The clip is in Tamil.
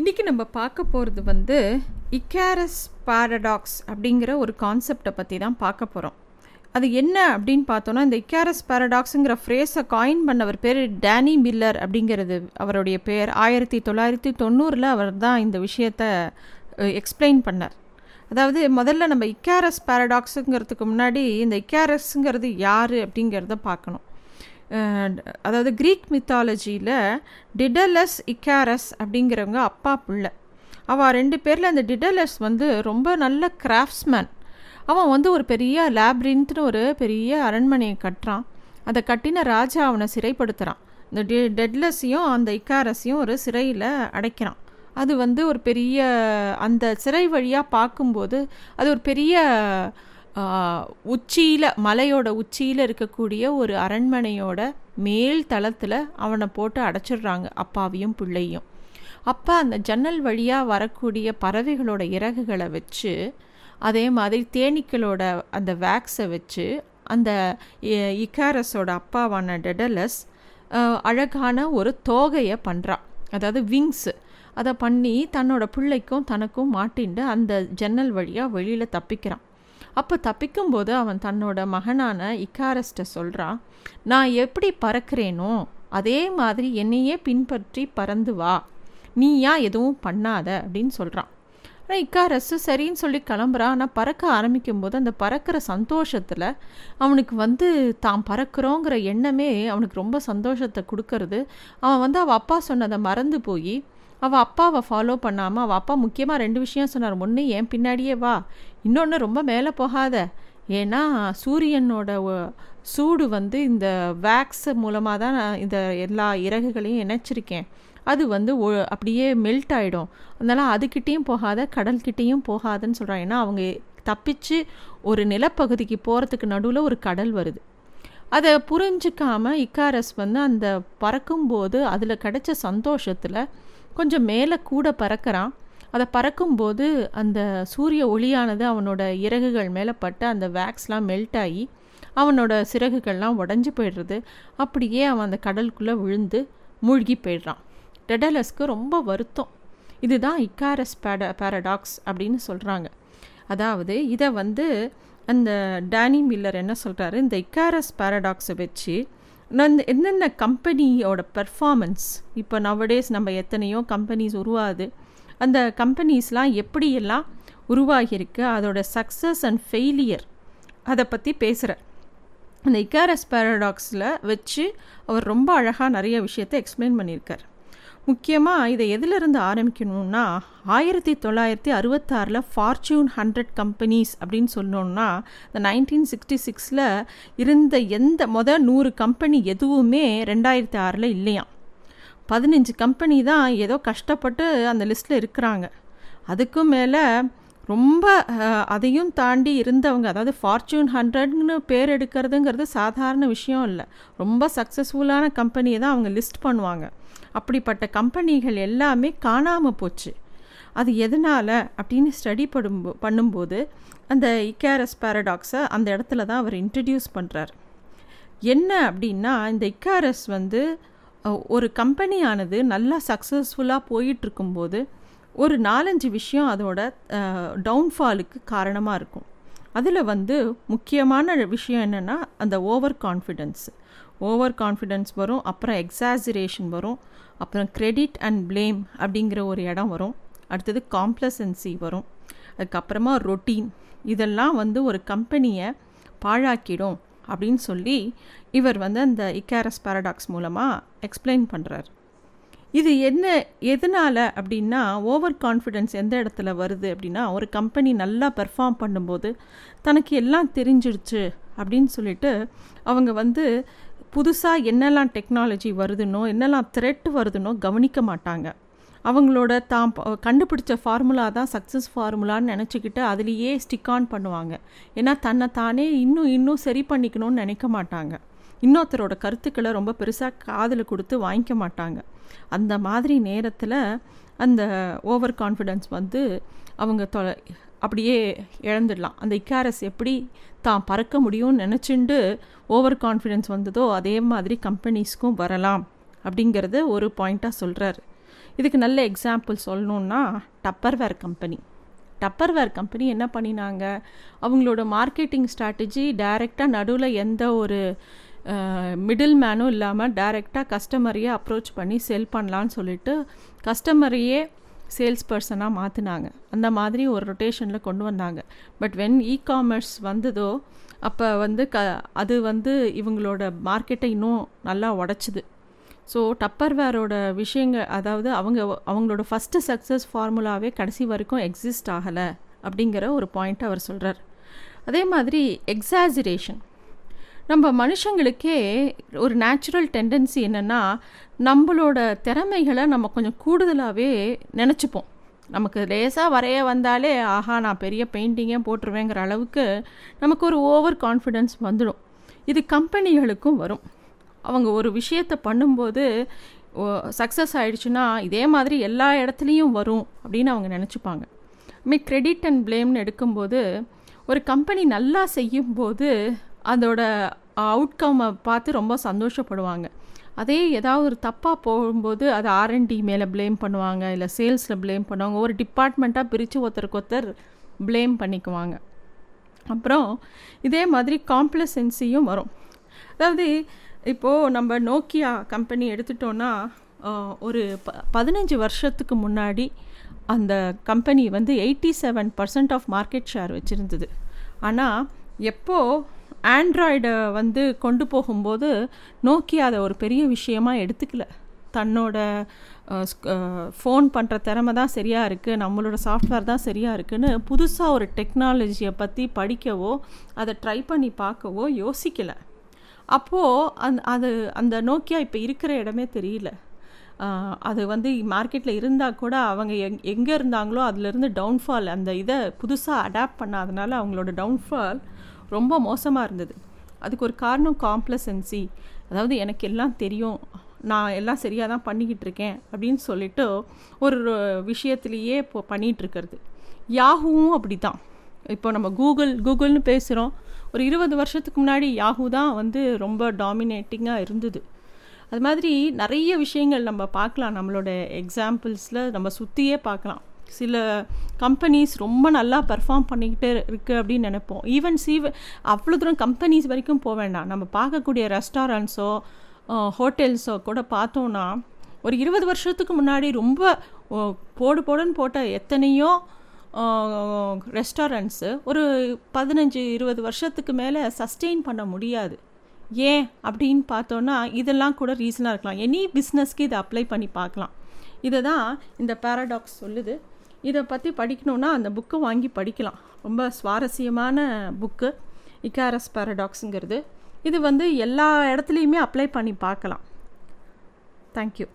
இன்றைக்கி நம்ம பார்க்க போகிறது வந்து இக்காரஸ் பாரடாக்ஸ் அப்படிங்கிற ஒரு கான்செப்டை பற்றி தான் பார்க்க போகிறோம் அது என்ன அப்படின்னு பார்த்தோன்னா இந்த இக்காரஸ் பாரடாக்ஸுங்கிற ஃப்ரேஸை காயின் பண்ணவர் பேர் டேனி மில்லர் அப்படிங்கிறது அவருடைய பேர் ஆயிரத்தி தொள்ளாயிரத்தி தொண்ணூறில் அவர் தான் இந்த விஷயத்தை எக்ஸ்பிளைன் பண்ணார். அதாவது முதல்ல நம்ம இக்காரஸ் பாரடாக்ஸுங்கிறதுக்கு முன்னாடி இந்த இக்காரஸுங்கிறது யார் அப்படிங்கிறத பார்க்கணும். அதாவது க்ரீக் மித்தாலஜியில் டிடலஸ் இக்காரஸ் அப்படிங்கிறவங்க அப்பா பிள்ளை. அவள் ரெண்டு பேரில் அந்த டிடலஸ் வந்து ரொம்ப நல்ல கிராஃப்ட்ஸ்மேன் அவன் வந்து ஒரு பெரிய லேப்ரின்த்னு ஒரு பெரிய அரண்மனையை கட்டுறான். அதை கட்டின ராஜா அவனை சிறைப்படுத்துகிறான் இந்த டெ டெட்லஸையும் அந்த இக்காரஸையும் ஒரு சிறையில் அடைக்கிறான். அது வந்து ஒரு பெரிய அந்த சிறை வழியாக பார்க்கும்போது அது ஒரு பெரிய உச்சியில் மலையோட உச்சியில் இருக்கக்கூடிய ஒரு அரண்மனையோட மேல் தளத்தில் அவனை போட்டு அடைச்சிடுறாங்க அப்பாவையும் பிள்ளையும். அப்போ அந்த ஜன்னல் வழியாக வரக்கூடிய பறவைகளோட இறகுகளை வச்சு அதே மாதிரி தேனீக்களோட அந்த வேக்ஸை வச்சு அந்த இக்காரஸோட அப்பாவான டெடலஸ் அழகான ஒரு தோகையை பண்ணுறான் அதாவது விங்ஸு. அதை பண்ணி தன்னோட பிள்ளைக்கும் தனக்கும் மாட்டின்ட்டு அந்த ஜன்னல் வழியாக வெளியில் தப்பிக்கிறான். அப்போ தப்பிக்கும்போது அவன் தன்னோட மகனான இக்காரஸ்ட்டை சொல்கிறான் நான் எப்படி பறக்கிறேனோ அதே மாதிரி என்னையே பின்பற்றி பறந்து வா. நீ ஏன் எதுவும் பண்ணாத? அப்படின்னு சொல்கிறான் ஆனால் இக்காரஸ் சரின்னு சொல்லி கிளம்புறான் ஆனால் பறக்க ஆரம்பிக்கும் போது அந்த பறக்கிற சந்தோஷத்தில் அவனுக்கு வந்து தான் பறக்கிறோங்கிற எண்ணமே அவனுக்கு ரொம்ப சந்தோஷத்தை கொடுக்கறது. அவன் வந்து அவள் அப்பா சொன்னதை மறந்து போய் அவள் அப்பாவை ஃபாலோ பண்ணாமல் அவள் அப்பா முக்கியமாக ரெண்டு விஷயம் சொன்னார். ஒன்று ஏன் பின்னாடியே வா. இன்னொன்று ரொம்ப மேலே போகாத. ஏன்னா சூரியனோட சூடு வந்து இந்த வேக்ஸ் மூலமாக தான் நான் இந்த எல்லா இறகுகளையும் இணைச்சிருக்கேன். அது வந்து ஒ அப்படியே மெல்ட் ஆகிடும் அதனால் அதுக்கிட்டேயும் போகாத கடல்கிட்டேயும் போகாதன்னு சொல்கிறாங்க ஏன்னா அவங்க தப்பிச்சு ஒரு நிலப்பகுதிக்கு போகிறதுக்கு நடுவில் ஒரு கடல் வருது. அதை புரிஞ்சிக்காமல் இக்காரஸ் வந்து அந்த பறக்கும்போது அதில் கிடைச்ச சந்தோஷத்தில் கொஞ்சம் மேலே கூட பறக்கிறான். அதை பறக்கும்போது அந்த சூரிய ஒளியானது அவனோட இறகுகள் மேலே பட்டு அந்த வேக்ஸ்லாம் மெல்ட் ஆகி அவனோட சிறகுகள்லாம் உடஞ்சி போயிடுறது. அப்படியே அவன் அந்த கடலுக்குள்ளே விழுந்து மூழ்கி போயிடுறான். டெடலஸ்க்கு ரொம்ப வருத்தம். இதுதான் இக்காரஸ் பேட பேரடாக்ஸ் அப்படின்னு சொல்கிறாங்க அதாவது இதை வந்து அந்த டேனி மில்லர் என்ன சொல்கிறாரு இந்த இக்காரஸ் பேரடாக்ஸை வச்சு நான் என்னென்ன கம்பெனியோட பெர்ஃபார்மன்ஸ் இப்போ நவடேஸ் நம்ம எத்தனையோ கம்பெனிஸ் உருவாகுது அந்த கம்பெனிஸ்லாம் எப்படியெல்லாம் உருவாகியிருக்கு அதோட சக்ஸஸ் அண்ட் ஃபெயிலியர் அதை பற்றி பேசுகிறார் அந்த இக்காரஸ் பேரடாக்ஸில் வச்சு அவர் ரொம்ப அழகாக நிறைய விஷயத்தை எக்ஸ்பிளைன் பண்ணியிருக்கார். முக்கியமாக இதை எதிலிருந்து ஆரம்பிக்கணும்னா ஆயிரத்தி தொள்ளாயிரத்தி அறுபத்தாறில் ஃபார்ச்சூன் ஹண்ட்ரட் கம்பெனிஸ் அப்படின்னு சொன்னோன்னா இந்த நைன்டீன் சிக்ஸ்டி சிக்ஸில் இருந்த எந்த மொதல் நூறு கம்பெனி எதுவுமே ரெண்டாயிரத்தி ஆறில் இல்லையாம் பதினஞ்சு கம்பெனி தான் ஏதோ கஷ்டப்பட்டு அந்த லிஸ்ட்டில் இருக்கிறாங்க. அதுக்கும் மேலே ரொம்ப அதையும் தாண்டி இருந்தவங்க அதாவது ஃபார்ச்சூன் ஹண்ட்ரட்னு பேர் எடுக்கிறதுங்கிறது சாதாரண விஷயம் இல்லை. ரொம்ப சக்ஸஸ்ஃபுல்லான கம்பெனியை தான் அவங்க லிஸ்ட் பண்ணுவாங்க. அப்படிப்பட்ட கம்பெனிகள் எல்லாமே காணாமல் போச்சு. அது எதனால் அப்படின்னு ஸ்டடி படும் பண்ணும்போது அந்த இக்காரஸ் பேரடாக்ஸை அந்த இடத்துல தான் அவர் இன்ட்ரடியூஸ் பண்ணுறார் என்ன அப்படின்னா இந்த இக்காரஸ் வந்து ஒரு கம்பெனியானது நல்லா சக்ஸஸ்ஃபுல்லாக போயிட்டுருக்கும்போது ஒரு நாலஞ்சு விஷயம் அதோட டவுன்ஃபாலுக்கு காரணமாக இருக்கும். அதில் வந்து முக்கியமான விஷயம் என்னென்னா அந்த ஓவர் கான்ஃபிடென்ஸ் ஓவர் கான்ஃபிடென்ஸ் வரும் அப்புறம் எக்ஸாசிரேஷன் வரும் அப்புறம் கிரெடிட் அண்ட் ப்ளேம் அப்படிங்கிற ஒரு இடம் வரும். அடுத்தது காம்ப்ளசன்சி வரும். அதுக்கப்புறமா ரொட்டீன் இதெல்லாம் வந்து ஒரு கம்பெனியை பாழாக்கிடும் அப்படின்னு சொல்லி இவர் வந்து அந்த இக்காரஸ் பேரடாக்ஸ் மூலமாக எக்ஸ்பிளைன் பண்ணுறார் இது என்ன எதனால் அப்படின்னா ஓவர் கான்ஃபிடென்ஸ் எந்த இடத்துல வருது அப்படின்னா ஒரு கம்பெனி நல்லா பெர்ஃபார்ம் பண்ணும்போது தனக்கு எல்லாம் தெரிஞ்சிடுச்சு அப்படின்னு சொல்லிட்டு அவங்க வந்து புதுசாக என்னெல்லாம் டெக்னாலஜி வருதுன்னோ என்னெல்லாம் த்ரெட் வருதுன்னோ கவனிக்க மாட்டாங்க. அவங்களோட தாம் கண்டுபிடிச்ச ஃபார்முலா தான் சக்ஸஸ் ஃபார்முலான்னு நினச்சிக்கிட்டு அதுலேயே ஸ்டிக் ஆன் பண்ணுவாங்க. ஏன்னா தன்னை தானே இன்னும் இன்னும் சரி பண்ணிக்கணும்னு நினைக்க மாட்டாங்க. இன்னொருத்தரோட கருத்துக்களை ரொம்ப பெருசாக காதில் கொடுத்து வாங்கிக்க மாட்டாங்க. அந்த மாதிரி நேரத்தில் அந்த ஓவர் கான்ஃபிடென்ஸ் வந்து அவங்க தொ அப்படியே இழந்துடலாம். அந்த இக்காரஸ் எப்படி தான் பறக்க முடியும்னு நினச்சிண்டு ஓவர் கான்ஃபிடென்ஸ் வந்ததோ அதே மாதிரி கம்பெனிஸ்க்கும் வரலாம் அப்படிங்கிறத ஒரு பாயிண்ட்டாக சொல்கிறாரு இதுக்கு நல்ல எக்ஸாம்பிள் சொல்லணுன்னா டப்பர்வேர் கம்பெனி டப்பர்வேர் கம்பெனி என்ன பண்ணினாங்க? அவங்களோட மார்க்கெட்டிங் ஸ்ட்ராட்டஜி டைரெக்டாக நடுவில் எந்த ஒரு மிடில் மேனும் இல்லாமல் டைரெக்டாக கஸ்டமரையே அப்ரோச் பண்ணி செல் பண்ணலான்னு சொல்லிட்டு கஸ்டமரையே சேல்ஸ் பர்சனாக மாற்றினாங்க அந்த மாதிரி ஒரு ரொட்டேஷனில் கொண்டு வந்தாங்க. பட் வென் இ காமர்ஸ் வந்ததோ அப்போ வந்து க அது வந்து இவங்களோட மார்க்கெட்டை இன்னும் நல்லா உடச்சிது. ஸோ டப்பர்வேரோட விஷயங்கள் அதாவது அவங்க அவங்களோட ஃபஸ்ட்டு சக்ஸஸ் ஃபார்முலாவே கடைசி வரைக்கும் எக்ஸிஸ்ட் ஆகலை அப்படிங்கிற ஒரு பாயிண்ட் அவர் சொல்கிறார் அதே மாதிரி எக்ஸாஜிரேஷன் நம்ம மனுஷங்களுக்கே ஒரு நேச்சுரல் டெண்டன்சி என்னென்னா நம்மளோட திறமைகளை நம்ம கொஞ்சம் கூடுதலாகவே நினச்சிப்போம். நமக்கு லேசாக வரைய வந்தாலே ஆஹா நான் பெரிய பெயிண்டிங்கே போட்டுருவேங்கிற அளவுக்கு நமக்கு ஒரு ஓவர் கான்ஃபிடென்ஸ் வந்துடும். இது கம்பெனிகளுக்கும் வரும். அவங்க ஒரு விஷயத்தை பண்ணும்போது சக்ஸஸ் ஆகிடுச்சுன்னா இதே மாதிரி எல்லா இடத்துலையும் வரும் அப்படின்னு அவங்க நினச்சிப்பாங்க. மீ கிரெடிட் அண்ட் பிளேம்னு எடுக்கும்போது ஒரு கம்பெனி நல்லா செய்யும்போது அதோட அவுட்கம்மை பார்த்து ரொம்ப சந்தோஷப்படுவாங்க. அதே ஏதாவது ஒரு தப்பாக போகும்போது அது ஆர்என்டி மேலே ப்ளேம் பண்ணுவாங்க இல்லை சேல்ஸில் ப்ளேம் பண்ணுவாங்க. ஒரு டிபார்ட்மெண்ட்டாக பிரித்து ஒருத்தருக்கு ஒருத்தர் ப்ளேம் பண்ணிக்குவாங்க. அப்புறம் இதே மாதிரி காம்ப்ளசன்சியும் வரும். அதாவது இப்போது நம்ம நோக்கியா கம்பெனி எடுத்துட்டோன்னா ஒரு ப பதினஞ்சு வருஷத்துக்கு முன்னாடி அந்த கம்பெனி வந்து eighty seven percent of market share வச்சுருந்தது ஆனால் எப்போது ஆண்ட்ராய்டை வந்து கொண்டு போகும்போது நோக்கியா அதை ஒரு பெரிய விஷயமாக எடுத்துக்கல. தன்னோட ஃபோன் பண்ணுற திறமை தான் சரியாக இருக்குது நம்மளோட சாஃப்ட்வேர் தான் சரியாக இருக்குதுன்னு புதுசாக ஒரு டெக்னாலஜியை பற்றி படிக்கவோ அதை ட்ரை பண்ணி பார்க்கவோ யோசிக்கலை. அப்போது அந் அது அந்த நோக்கியா இப்போ இருக்கிற இடமே தெரியல. அது வந்து மார்க்கெட்டில் இருந்தால் கூட அவங்க எங் எங்கே இருந்தாங்களோ அதுலேருந்து டவுன்ஃபால் அந்த இதை புதுசாக அடாப்ட் பண்ணாதனால அவங்களோட டவுன்ஃபால் ரொம்ப மோசமாக இருந்தது. அதுக்கு ஒரு காரணம் காம்ப்ளசன்சி அதாவது எனக்கு எல்லாம் தெரியும். நான் எல்லாம் சரியாக தான் பண்ணிக்கிட்டு இருக்கேன் அப்படின்னு சொல்லிட்டு ஒரு விஷயத்துலேயே இப்போ பண்ணிகிட்ருக்கிறது யாகுவும் அப்படி தான் இப்போ நம்ம கூகுள் கூகுள்னு பேசுகிறோம் ஒரு இருபது வருஷத்துக்கு முன்னாடி யாஹூ தான் வந்து ரொம்ப டாமினேட்டிங்காக இருந்தது. அது மாதிரி நிறைய விஷயங்கள் நம்ம பார்க்கலாம். நம்மளோட எக்ஸாம்பிள்ஸில் நம்ம சுற்றியே பார்க்கலாம். சில கம்பெனிஸ் ரொம்ப நல்லா பர்ஃபார்ம் பண்ணிக்கிட்டு இருக்குது அப்படின்னு நினைப்போம். ஈவன் சீவ அவ்வளோ தூரம் கம்பெனிஸ் வரைக்கும் போக வேண்டாம். நம்ம பார்க்கக்கூடிய ரெஸ்டாரண்ட்ஸோ ஹோட்டல்ஸோ கூட பார்த்தோன்னா ஒரு இருபது வருஷத்துக்கு முன்னாடி ரொம்ப போடு போடுன்னு போட்ட எத்தனையோ ரெஸ்டாரண்ட்ஸு ஒரு பதினஞ்சு இருபது வருஷத்துக்கு மேலே சஸ்டெயின் பண்ண முடியாது. ஏன் அப்படின்னு பார்த்தோன்னா இதெல்லாம் கூட ரீசனாக இருக்கலாம். எனி பிஸ்னஸ்க்கு இதை அப்ளை பண்ணி பார்க்கலாம். இதை தான் இந்த பேராடாக்ஸ் சொல்லுது. இதை பற்றி படிக்கணுன்னா அந்த புக்கை வாங்கி படிக்கலாம். ரொம்ப சுவாரஸ்யமான புக்கு இக்காரஸ் பேரடாக்ஸுங்கிறது இது வந்து எல்லா இடத்துலையுமே அப்ளை பண்ணி பார்க்கலாம். தேங்க்யூ